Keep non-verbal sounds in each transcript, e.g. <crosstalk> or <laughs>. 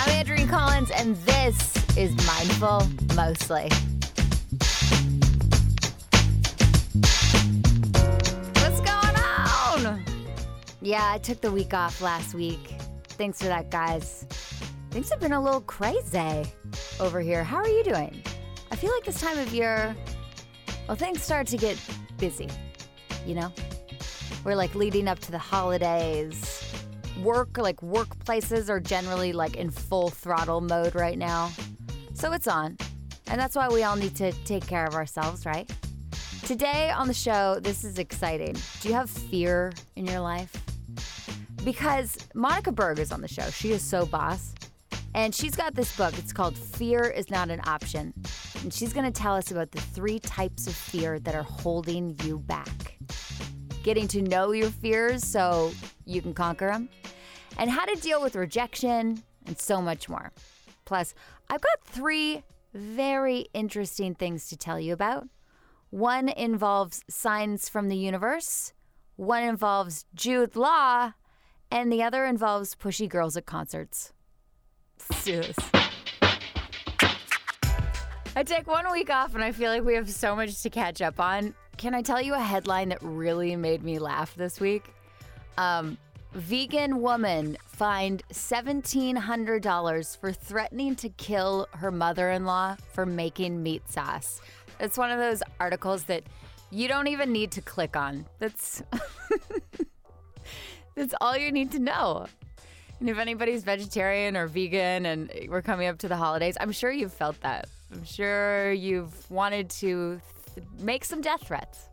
I'm Andrea Collins, and this is Mindful Mostly. What's going on? Yeah, I took the week off last week. Thanks for that, guys. Things have been a little crazy over here. How are you doing? I feel like this time of year, well, things start to get busy, you know? We're like leading up to the holidays. Work, like workplaces, are generally like in full throttle mode right now. So it's on. And that's why we all need to take care of ourselves, right? Today on the show, this is exciting. Do you have fear in your life? Because Monica Berg is on the show. She is so boss. And she's got this book. It's called Fear is Not an Option. And she's going to tell us about the three types of fear that are holding you back. Getting to know your fears so you can conquer them, and how to deal with rejection, and so much more. Plus, I've got three very interesting things to tell you about. One involves signs from the universe, one involves Jude Law, and the other involves pushy girls at concerts. This. I take one week off and I feel like we have so much to catch up on. Can I tell you a headline that really made me laugh this week? Um, vegan woman fined $1,700 for threatening to kill her mother in law for making meat sauce. It's one of those articles that you don't even need to click on. That's. <laughs> That's all you need to know. And if anybody's vegetarian or vegan and we're coming up to the holidays, I'm sure you've felt that. I'm sure you've wanted to th- make some death threats.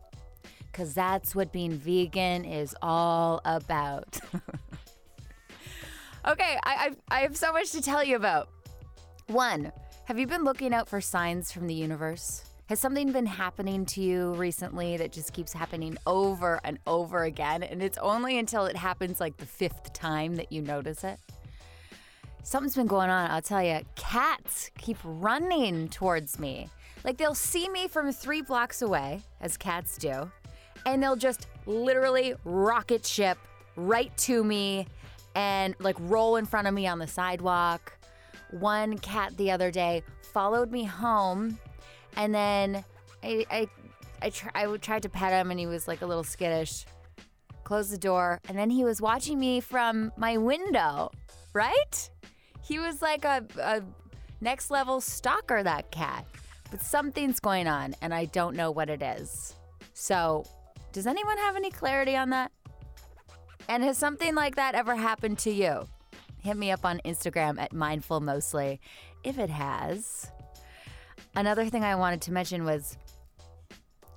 Because that's what being vegan is all about. <laughs> okay, I, I, I have so much to tell you about. One, have you been looking out for signs from the universe? Has something been happening to you recently that just keeps happening over and over again? And it's only until it happens like the fifth time that you notice it? Something's been going on, I'll tell you. Cats keep running towards me. Like they'll see me from three blocks away, as cats do, and they'll just literally rocket ship right to me and like roll in front of me on the sidewalk. One cat the other day followed me home and then I I I, tr- I tried to pet him and he was like a little skittish. Closed the door and then he was watching me from my window, right? He was like a, a next level stalker, that cat. But something's going on and I don't know what it is. So, does anyone have any clarity on that? And has something like that ever happened to you? Hit me up on Instagram at mindful mostly if it has. Another thing I wanted to mention was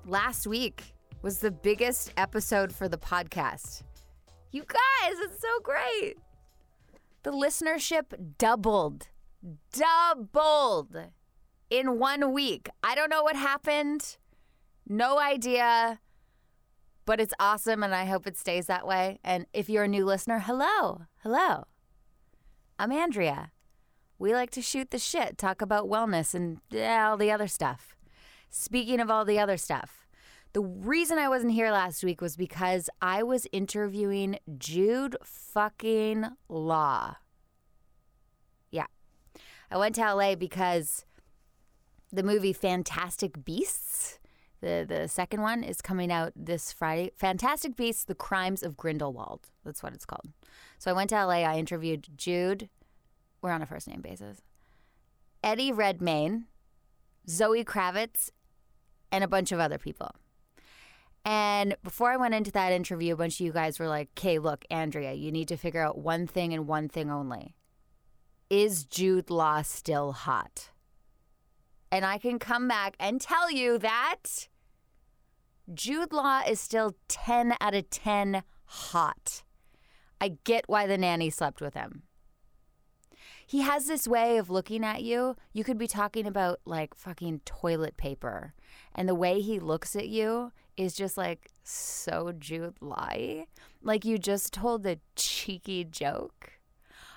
last week was the biggest episode for the podcast. You guys, it's so great. The listenership doubled, doubled in one week. I don't know what happened. No idea. But it's awesome and I hope it stays that way. And if you're a new listener, hello. Hello. I'm Andrea. We like to shoot the shit, talk about wellness and all the other stuff. Speaking of all the other stuff, the reason I wasn't here last week was because I was interviewing Jude fucking Law. Yeah. I went to LA because the movie Fantastic Beasts, the, the second one, is coming out this Friday. Fantastic Beasts, The Crimes of Grindelwald. That's what it's called. So I went to LA. I interviewed Jude. We're on a first name basis. Eddie Redmayne, Zoe Kravitz, and a bunch of other people. And before I went into that interview, a bunch of you guys were like, okay, look, Andrea, you need to figure out one thing and one thing only. Is Jude Law still hot? And I can come back and tell you that Jude Law is still 10 out of 10 hot. I get why the nanny slept with him. He has this way of looking at you. You could be talking about like fucking toilet paper, and the way he looks at you is just like so Jude Law. Like you just told a cheeky joke.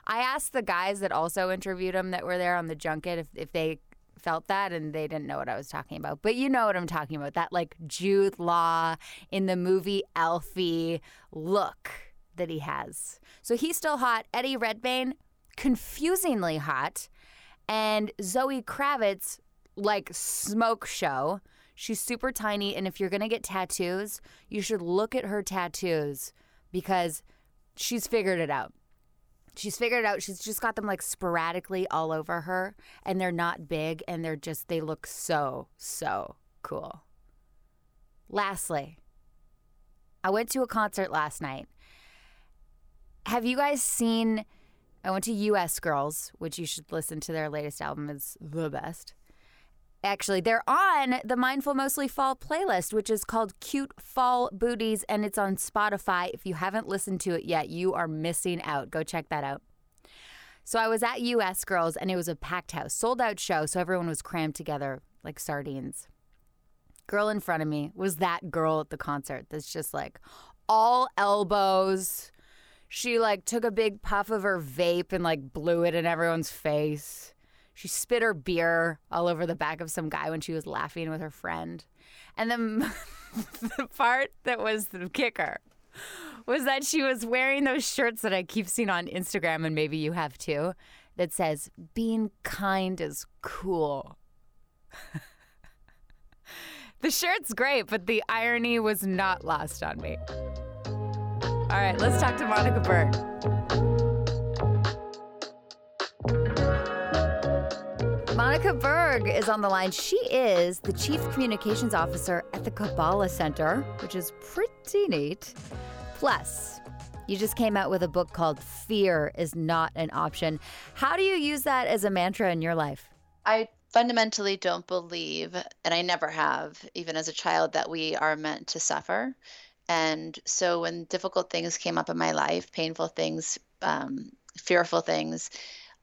I asked the guys that also interviewed him that were there on the junket if, if they felt that and they didn't know what I was talking about. But you know what I'm talking about. That like Jude Law in the movie Alfie look that he has. So he's still hot. Eddie Redmayne, confusingly hot, and Zoe Kravitz like smoke show. She's super tiny, and if you're gonna get tattoos, you should look at her tattoos because she's figured it out. She's figured it out. She's just got them like sporadically all over her, and they're not big, and they're just, they look so, so cool. Lastly, I went to a concert last night. Have you guys seen? I went to US Girls, which you should listen to their latest album, is the best. Actually, they're on the Mindful Mostly Fall playlist, which is called Cute Fall Booties, and it's on Spotify. If you haven't listened to it yet, you are missing out. Go check that out. So I was at US Girls, and it was a packed house, sold out show, so everyone was crammed together like sardines. Girl in front of me was that girl at the concert that's just like all elbows. She like took a big puff of her vape and like blew it in everyone's face. She spit her beer all over the back of some guy when she was laughing with her friend. And then <laughs> the part that was the kicker was that she was wearing those shirts that I keep seeing on Instagram, and maybe you have too, that says, being kind is cool. <laughs> the shirt's great, but the irony was not lost on me. All right, let's talk to Monica Berg. Monica Berg is on the line. She is the Chief Communications Officer at the Kabbalah Center, which is pretty neat. Plus, you just came out with a book called Fear is Not an Option. How do you use that as a mantra in your life? I fundamentally don't believe, and I never have, even as a child, that we are meant to suffer. And so when difficult things came up in my life, painful things, um, fearful things,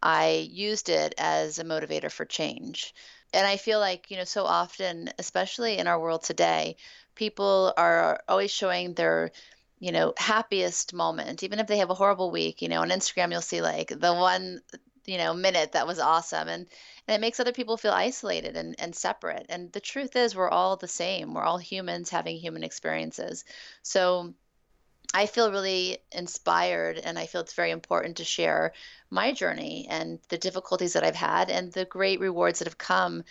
I used it as a motivator for change. And I feel like, you know, so often, especially in our world today, people are always showing their you know happiest moment even if they have a horrible week you know on instagram you'll see like the one you know minute that was awesome and and it makes other people feel isolated and, and separate. And the truth is we're all the same. We're all humans having human experiences. So I feel really inspired and I feel it's very important to share my journey and the difficulties that I've had and the great rewards that have come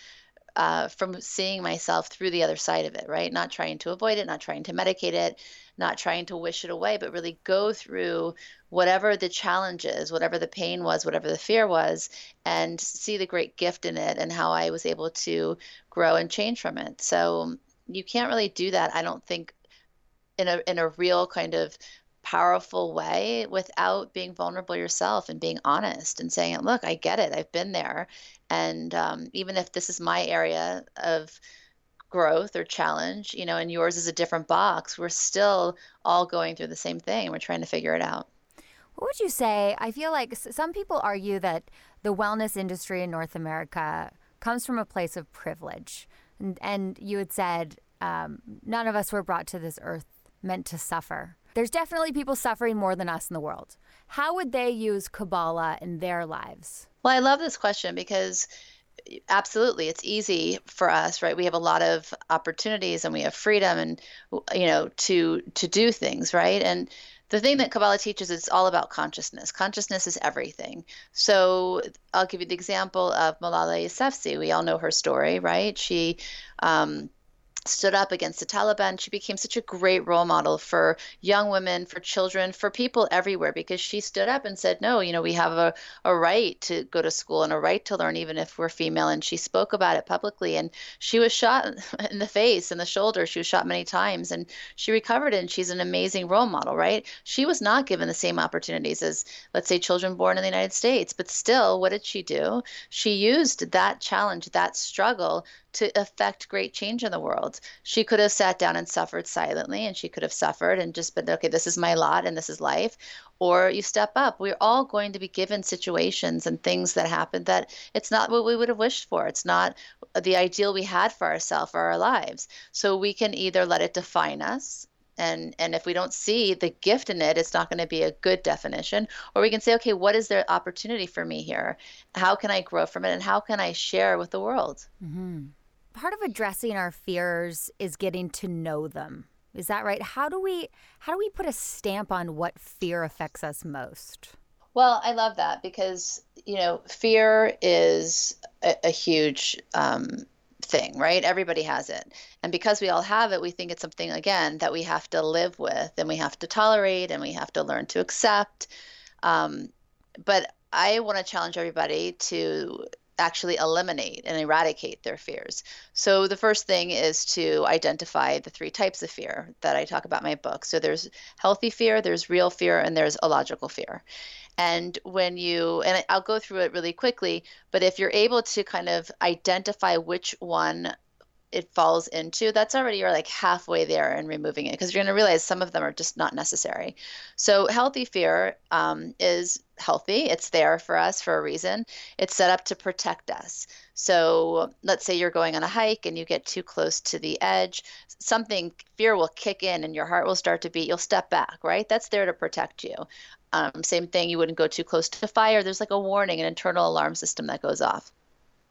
uh, from seeing myself through the other side of it, right? Not trying to avoid it, not trying to medicate it, not trying to wish it away, but really go through whatever the challenge is, whatever the pain was, whatever the fear was, and see the great gift in it and how I was able to grow and change from it. So you can't really do that, I don't think, in a in a real kind of powerful way without being vulnerable yourself and being honest and saying, "Look, I get it. I've been there, and um, even if this is my area of growth or challenge, you know, and yours is a different box, we're still all going through the same thing. And we're trying to figure it out." What would you say? I feel like some people argue that the wellness industry in North America comes from a place of privilege, and, and you had said um, none of us were brought to this earth meant to suffer. There's definitely people suffering more than us in the world. How would they use Kabbalah in their lives? Well, I love this question because absolutely it's easy for us right we have a lot of opportunities and we have freedom and you know to to do things right and the thing that kabbalah teaches is all about consciousness consciousness is everything so i'll give you the example of malala yousafzai we all know her story right she um, stood up against the Taliban. She became such a great role model for young women, for children, for people everywhere because she stood up and said, No, you know, we have a, a right to go to school and a right to learn, even if we're female. And she spoke about it publicly. And she was shot <laughs> in the face and the shoulder. She was shot many times and she recovered. And she's an amazing role model, right? She was not given the same opportunities as, let's say, children born in the United States. But still, what did she do? She used that challenge, that struggle to affect great change in the world. She could have sat down and suffered silently and she could have suffered and just been, okay, this is my lot and this is life. Or you step up. We're all going to be given situations and things that happen that it's not what we would have wished for. It's not the ideal we had for ourselves or our lives. So we can either let it define us and and if we don't see the gift in it it's not going to be a good definition or we can say okay what is the opportunity for me here how can i grow from it and how can i share with the world mm-hmm part of addressing our fears is getting to know them. Is that right? How do we how do we put a stamp on what fear affects us most? Well, I love that because, you know, fear is a, a huge um, thing, right? Everybody has it. And because we all have it, we think it's something, again, that we have to live with and we have to tolerate and we have to learn to accept. Um, but I want to challenge everybody to actually eliminate and eradicate their fears. So the first thing is to identify the three types of fear that I talk about in my book. So there's healthy fear, there's real fear, and there's illogical fear. And when you, and I'll go through it really quickly, but if you're able to kind of identify which one it falls into, that's already you're like halfway there in removing it because you're going to realize some of them are just not necessary. So, healthy fear um, is healthy. It's there for us for a reason. It's set up to protect us. So, let's say you're going on a hike and you get too close to the edge, something fear will kick in and your heart will start to beat. You'll step back, right? That's there to protect you. Um, same thing, you wouldn't go too close to fire. There's like a warning, an internal alarm system that goes off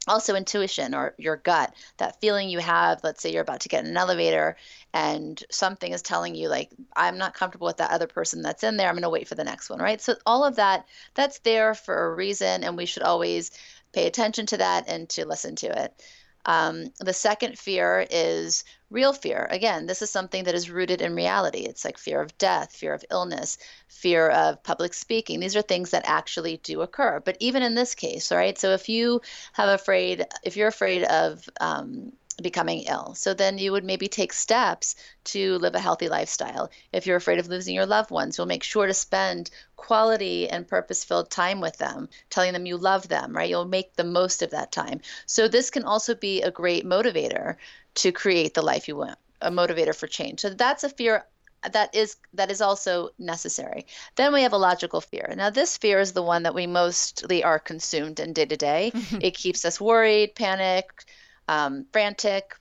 also intuition or your gut that feeling you have let's say you're about to get in an elevator and something is telling you like i'm not comfortable with that other person that's in there i'm going to wait for the next one right? So all of that that's there for a reason and we should always pay attention to that and to listen to it um, the second fear is real fear. Again, this is something that is rooted in reality. It's like fear of death, fear of illness, fear of public speaking. These are things that actually do occur. But even in this case, right? So if you have afraid, if you're afraid of um, becoming ill. So then you would maybe take steps to live a healthy lifestyle. If you're afraid of losing your loved ones, you'll make sure to spend quality and purpose filled time with them, telling them you love them, right? You'll make the most of that time. So this can also be a great motivator to create the life you want, a motivator for change. So that's a fear that is that is also necessary. Then we have a logical fear. Now this fear is the one that we mostly are consumed in day to day. <laughs> It keeps us worried, panicked, um, frantic,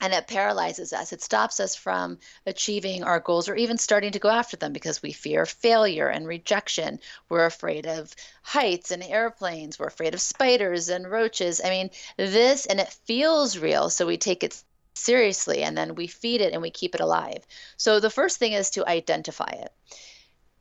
and it paralyzes us. It stops us from achieving our goals or even starting to go after them because we fear failure and rejection. We're afraid of heights and airplanes. We're afraid of spiders and roaches. I mean, this, and it feels real, so we take it seriously and then we feed it and we keep it alive. So the first thing is to identify it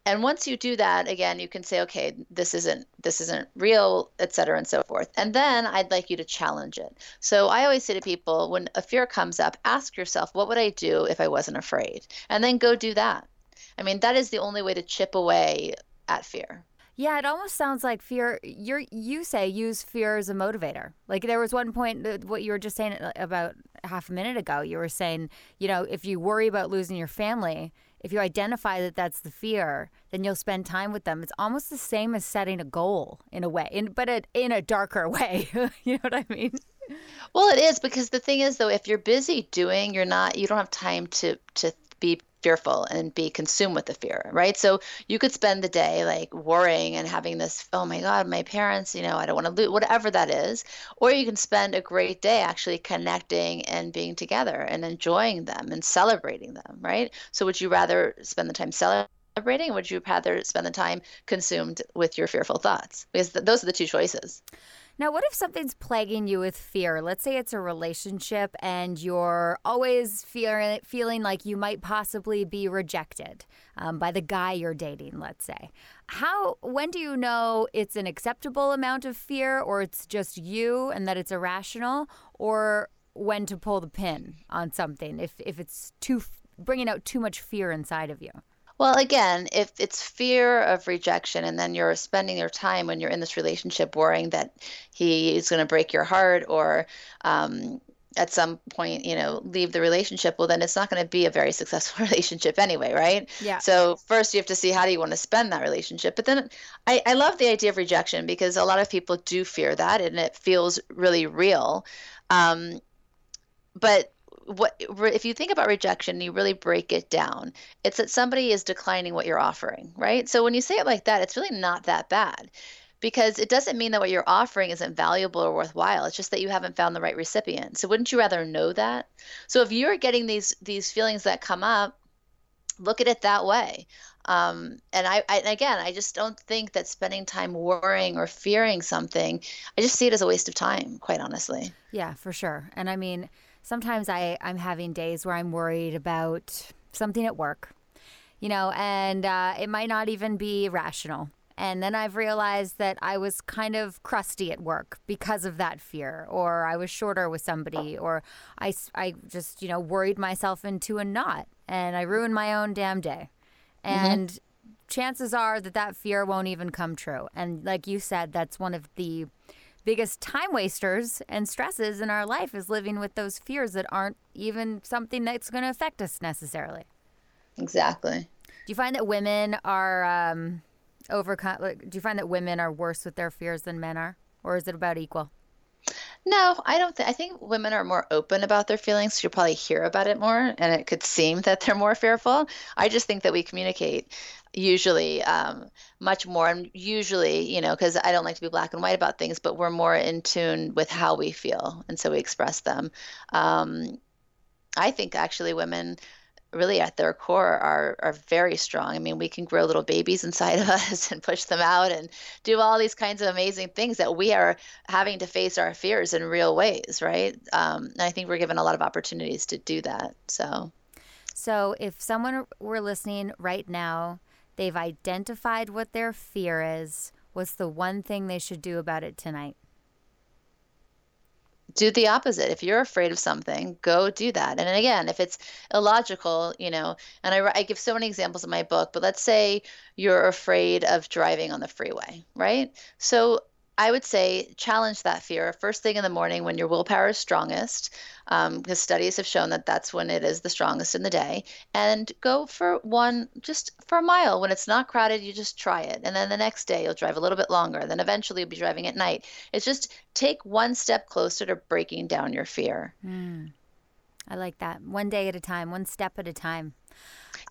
and once you do that again you can say okay this isn't this isn't real et cetera and so forth and then i'd like you to challenge it so i always say to people when a fear comes up ask yourself what would i do if i wasn't afraid and then go do that i mean that is the only way to chip away at fear yeah, it almost sounds like fear. You you say use fear as a motivator. Like there was one point what you were just saying about half a minute ago. You were saying, you know, if you worry about losing your family, if you identify that that's the fear, then you'll spend time with them. It's almost the same as setting a goal in a way, in, but a, in a darker <laughs> way. you know what I mean? Well, it is because the thing is, though, if you're busy doing, you're not, you don't have time to to be fearful and be consumed with the fear, right? So you could spend the day like worrying and having this, oh my God, my parents, you know, I don't want to lose, whatever that is. Or you can spend a great day actually connecting and being together and enjoying them and celebrating them, right? So would you rather spend the time celebrating? Or would you rather spend the time consumed with your fearful thoughts? Because th- those are the two choices. Now, what if something's plaguing you with fear? Let's say it's a relationship and you're always fear, feeling like you might possibly be rejected um, by the guy you're dating, let's say. How, when do you know it's an acceptable amount of fear or it's just you and that it's irrational or when to pull the pin on something if, if it's too, bringing out too much fear inside of you? Well, again, if it's fear of rejection and then you're spending your time when you're in this relationship worrying that he is going to break your heart or um, at some point, you know, leave the relationship, well, then it's not going to be a very <laughs> successful <laughs> relationship anyway, right? Yeah. So first you have to see how do you want to spend that relationship. But then I, I love the idea of rejection because a lot of people do fear that and it feels really real. Um, but what if you think about rejection you really break it down it's that somebody is declining what you're offering right? So when you say it like that it's really not that bad because it doesn't mean that what you're offering isn't valuable or worthwhile. It's just that you haven't found the right recipient. So wouldn't you rather know that? So if you're getting these these feelings that come up look at it that way. Um, and I, I again i just don't think that spending time worrying or fearing something i just see it as a waste of time quite honestly. Yeah for sure. And i mean sometimes I, I'm having days where I'm worried about something at work, you know, and uh, it might not even be rational. And then I've realized that I was kind of crusty at work because of that fear, or I was shorter with somebody, or I, I just, you know, worried myself into a knot and I ruined my own damn day. Mm-hmm. And mm-hmm. chances are that that fear won't even come true. And like you said, that's one of the biggest time wasters and stresses in our life is living with those fears that aren't even something that's going to affect us necessarily. Exactly. Do you find that women are um, overcome? Like, do you find that women are worse with their fears than men are, or is it about equal? No, I don't think. I think women are more open about their feelings. So you'll probably hear about it more, and it could seem <laughs> that they're more fearful. I just think that we communicate usually um, much more, and usually, you know, because I don't like to be black and white about things, but we're more in tune with how we feel, and so we express them. Um, I think actually women really at their core are are very strong. I mean, we can grow little babies inside of <laughs> us and push them out and do all these kinds of amazing things that we are having to face our fears in real ways, right? Um, and I think we're given a lot of opportunities to do that. So, so if someone were listening right now, they've identified what their fear is. What's the one thing they should do about it tonight? Do the opposite. If you're afraid of something, go do that. And again, if it's illogical, you know, and I, I give so many examples in my book, but let's say you're afraid of driving on the freeway, right? So I would say challenge that fear first thing in the morning when your willpower is strongest, um, because studies have shown that that's when it is the strongest in the day. And go for one, just for a mile. When it's not crowded, you just try it. And then the next day, you'll drive a little bit longer. Then eventually, you'll be driving at night. It's just take one step closer to breaking down your fear. Mm. I like that. One day at a time, one step at a time.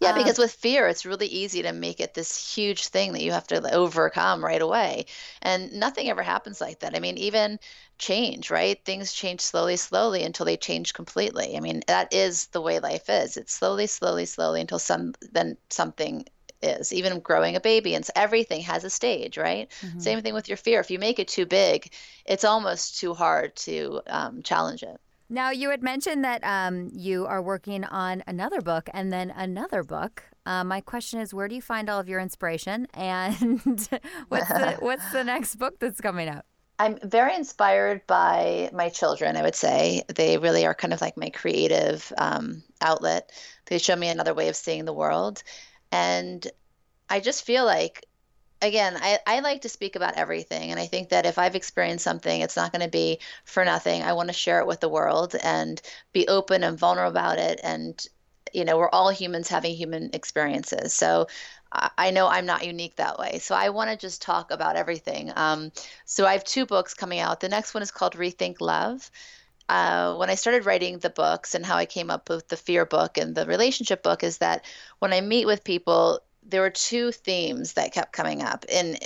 Yeah, um, because with fear, it's really easy to make it this huge thing that you have to overcome right away. And nothing ever happens like that. I mean, even change, right? Things change slowly, slowly until they change completely. I mean, that is the way life is. It's slowly, slowly, slowly until some then something is even growing a baby and everything has a stage right mm-hmm. same thing with your fear if you make it too big it's almost too hard to um, challenge it now, you had mentioned that um, you are working on another book and then another book. Uh, my question is, where do you find all of your inspiration, <laughs> and what's the <laughs> what's the next book that's coming out? I'm very inspired by my children. I would say they really are kind of like my creative um, outlet. They show me another way of seeing the world, and I just feel like again, I, I like to speak about everything. And I think that if I've experienced something, it's not going to be for nothing. I want to share it with the world and be open and vulnerable about it. And, you know, we're all humans having human experiences. So I know I'm not unique that way. So I want to just talk about everything. Um, so I have two books coming out. The next one is called Rethink Love. Uh, when I started writing the books and how I came up with the fear book and the relationship book is that when I meet with people, there were two themes that kept coming up in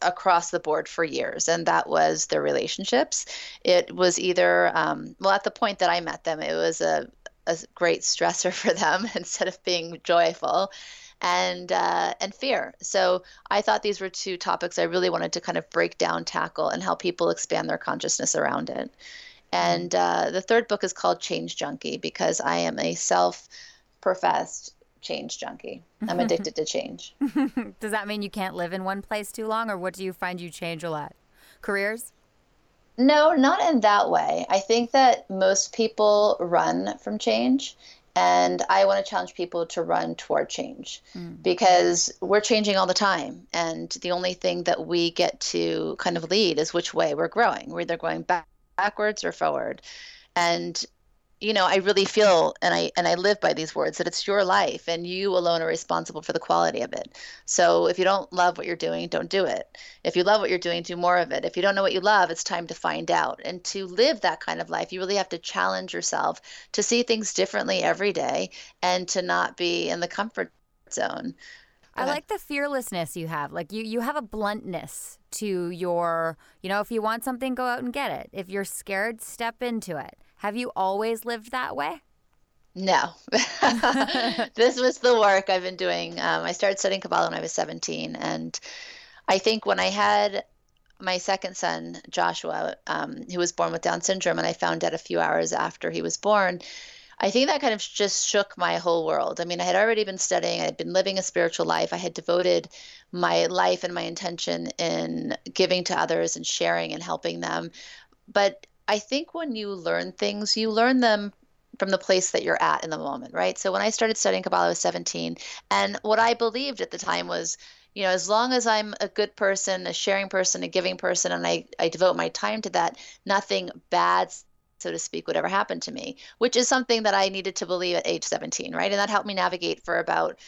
across the board for years, and that was their relationships. It was either, um, well, at the point that I met them, it was a, a great stressor <laughs> for them <laughs> instead of being joyful, and uh, and fear. So I thought these were two topics I really wanted to kind of break down, tackle, and help people expand their consciousness around it. And uh, the third book is called Change Junkie because I am a self professed change junkie. <laughs> I'm addicted to change. <laughs> Does that mean you can't live in one place too long, or what do you find you change a lot? Careers? No, not in that way. I think that most people run from change. And I want to challenge people to run toward change mm. because we're changing all the time. And the only thing that we get to kind of lead is which way we're growing. We're either going back, backwards or forward. And you know i really feel and i and i live by these words that it's your life and you alone are responsible for the quality of it so if you don't love what you're doing don't do it if you love what you're doing do more of it if you don't know what you love it's time to find out and to live that kind of life you really have to challenge yourself to see things differently every day and to not be in the comfort zone I like the fearlessness you have. Like you you have a bluntness to your, you know, if you want something go out and get it. If you're scared, step into it. Have you always lived that way? No. <laughs> this was the work I've been doing. Um, I started studying Kabbalah when I was 17. And I think when I had my second son, Joshua, um, who was born with Down syndrome, and I found out a few hours after he was born, I think that kind of just shook my whole world. I mean, I had already been studying, I had been living a spiritual life. I had devoted my life and my intention in giving to others and sharing and helping them. But I think when you learn things, you learn them from the place that you're at in the moment, right? So when I started studying Kabbalah, I was 17. And what I believed at the time was, you know, as long as I'm a good person, a sharing person, a giving person, and I, I devote my time to that, nothing bad so to speak, would ever happen to me, which is something that I needed to believe at age 17, right? And that helped me navigate for about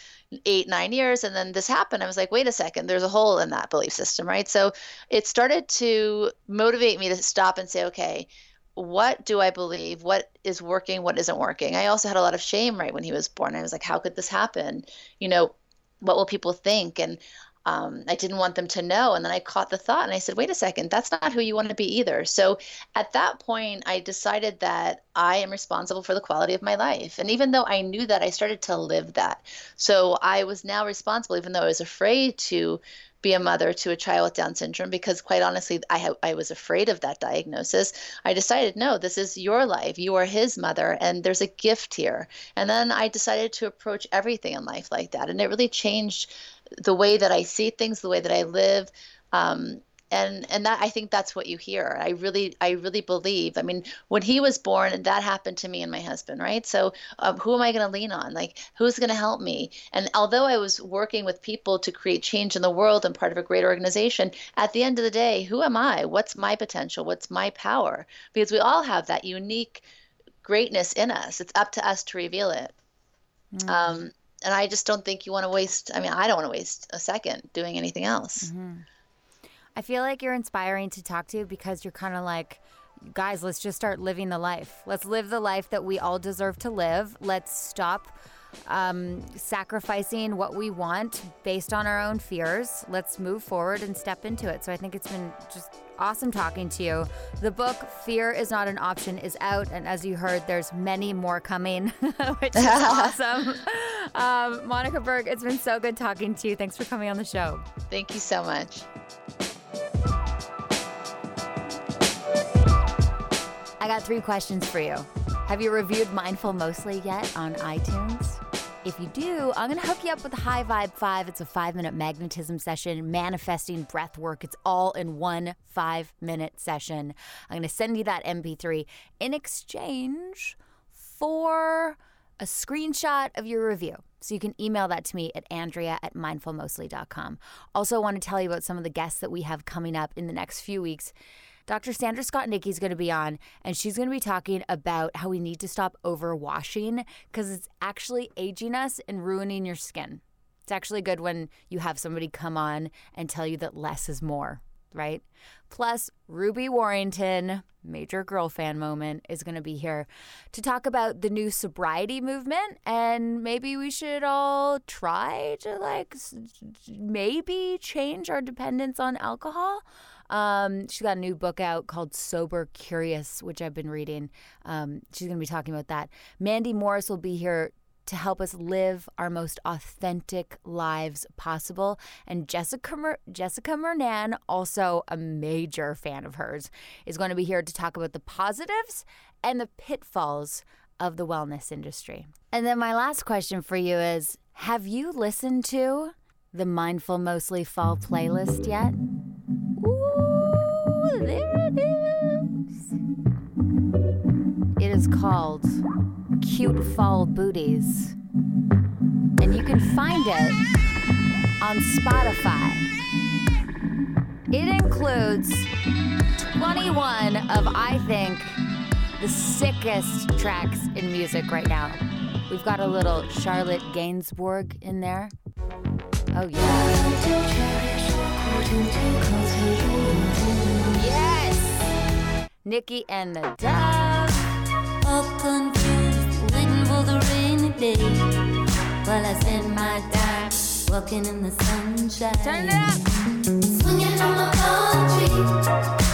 eight, nine years. And then this happened. I was like, wait a second, there's a hole in that belief system, right? So it started to motivate me to stop and say, okay, what do I believe? What is working? What isn't working? I also had a lot of shame right when he was born. I was like, how could this happen? You know, what will people think? And um, I didn't want them to know. And then I caught the thought and I said, wait a second, that's not who you want to be either. So at that point, I decided that I am responsible for the quality of my life. And even though I knew that, I started to live that. So I was now responsible, even though I was afraid to be a mother to a child with Down syndrome because, quite honestly, I, ha- I was afraid of that diagnosis. I decided, no, this is your life. You are his mother, and there's a gift here. And then I decided to approach everything in life like that. And it really changed the way that I see things, the way that I live. Um, and and that I think that's what you hear. I really I really believe. I mean, when he was born, and that happened to me and my husband, right? So um, who am I going to lean on? Like who's going to help me? And although I was working with people to create change in the world and part of a great organization, at the end of the day, who am I? What's my potential? What's my power? Because we all have that unique greatness in us. It's up to us to reveal it. Mm. Um, and I just don't think you want to waste. I mean, I don't want to waste a second doing anything else. Mm-hmm. I feel like you're inspiring to talk to because you're kind of like, guys, let's just start living the life. Let's live the life that we all deserve to live. Let's stop um, sacrificing what we want based on our own fears. Let's move forward and step into it. So I think it's been just awesome talking to you. The book Fear is Not an Option is out, and as you heard, there's many more coming, <laughs> which is <laughs> awesome. Um, Monica Berg, it's been so good talking to you. Thanks for coming on the show. Thank you so much. I got three questions for you. Have you reviewed Mindful Mostly yet on iTunes? If you do, I'm going to hook you up with High Vibe 5. It's a five minute magnetism session, manifesting breath work. It's all in one five minute session. I'm going to send you that MP3 in exchange for a screenshot of your review. So you can email that to me at andrea at mindfulmostly.com. Also, I want to tell you about some of the guests that we have coming up in the next few weeks. Dr. Sandra Scott Nicky is going to be on, and she's going to be talking about how we need to stop overwashing because it's actually aging us and ruining your skin. It's actually good when you have somebody come on and tell you that less is more, right? Plus, Ruby Warrington, major girl fan moment, is going to be here to talk about the new sobriety movement. And maybe we should all try to, like, maybe change our dependence on alcohol. Um, she's got a new book out called Sober Curious, which I've been reading. Um, she's going to be talking about that. Mandy Morris will be here to help us live our most authentic lives possible. And Jessica Mer- Jessica Murnane, also a major fan of hers, is going to be here to talk about the positives and the pitfalls of the wellness industry. And then my last question for you is Have you listened to the Mindful Mostly Fall playlist yet? There it is. It is called Cute Fall Booties. And you can find it on Spotify. It includes 21 of, I think, the sickest tracks in music right now. We've got a little Charlotte Gainsbourg in there. Oh, yeah. Niki and the Dove. All confused, waiting for the rainy day. While I spend my time walking in the sunshine. Turn it up! Swinging on my country.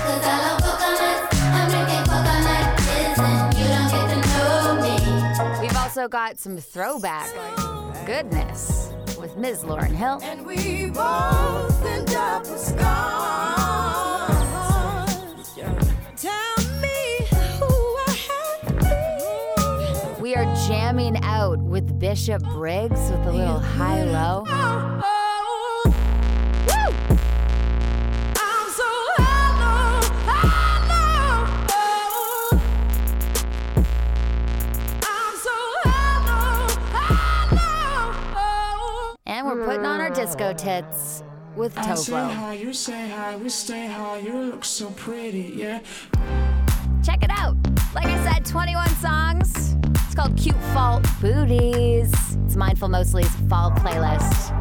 Cause I love coconuts. I'm drinking coconut kiss and you don't get to know me. We've also got some throwback goodness with Ms. Lauryn Hill. And we both end up with scars. We are jamming out with Bishop Briggs with a little high low. And we're putting on our disco tits with I say hi, you say hi, we stay high, you look so pretty, yeah. Check it out. Like I said, 21 songs. It's called Cute Fall Booties. It's Mindful Mostly's fall playlist.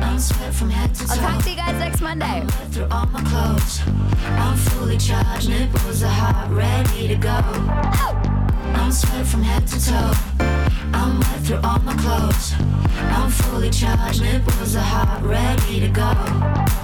I'm sweat from head to toe. I'll talk to you guys next Monday. through all my clothes. I'm fully charged, nipples are hot, ready to go. I'm sweat from head to toe. I'm wet through all my clothes. I'm fully charged, nipples are hot, ready to go. No, I don't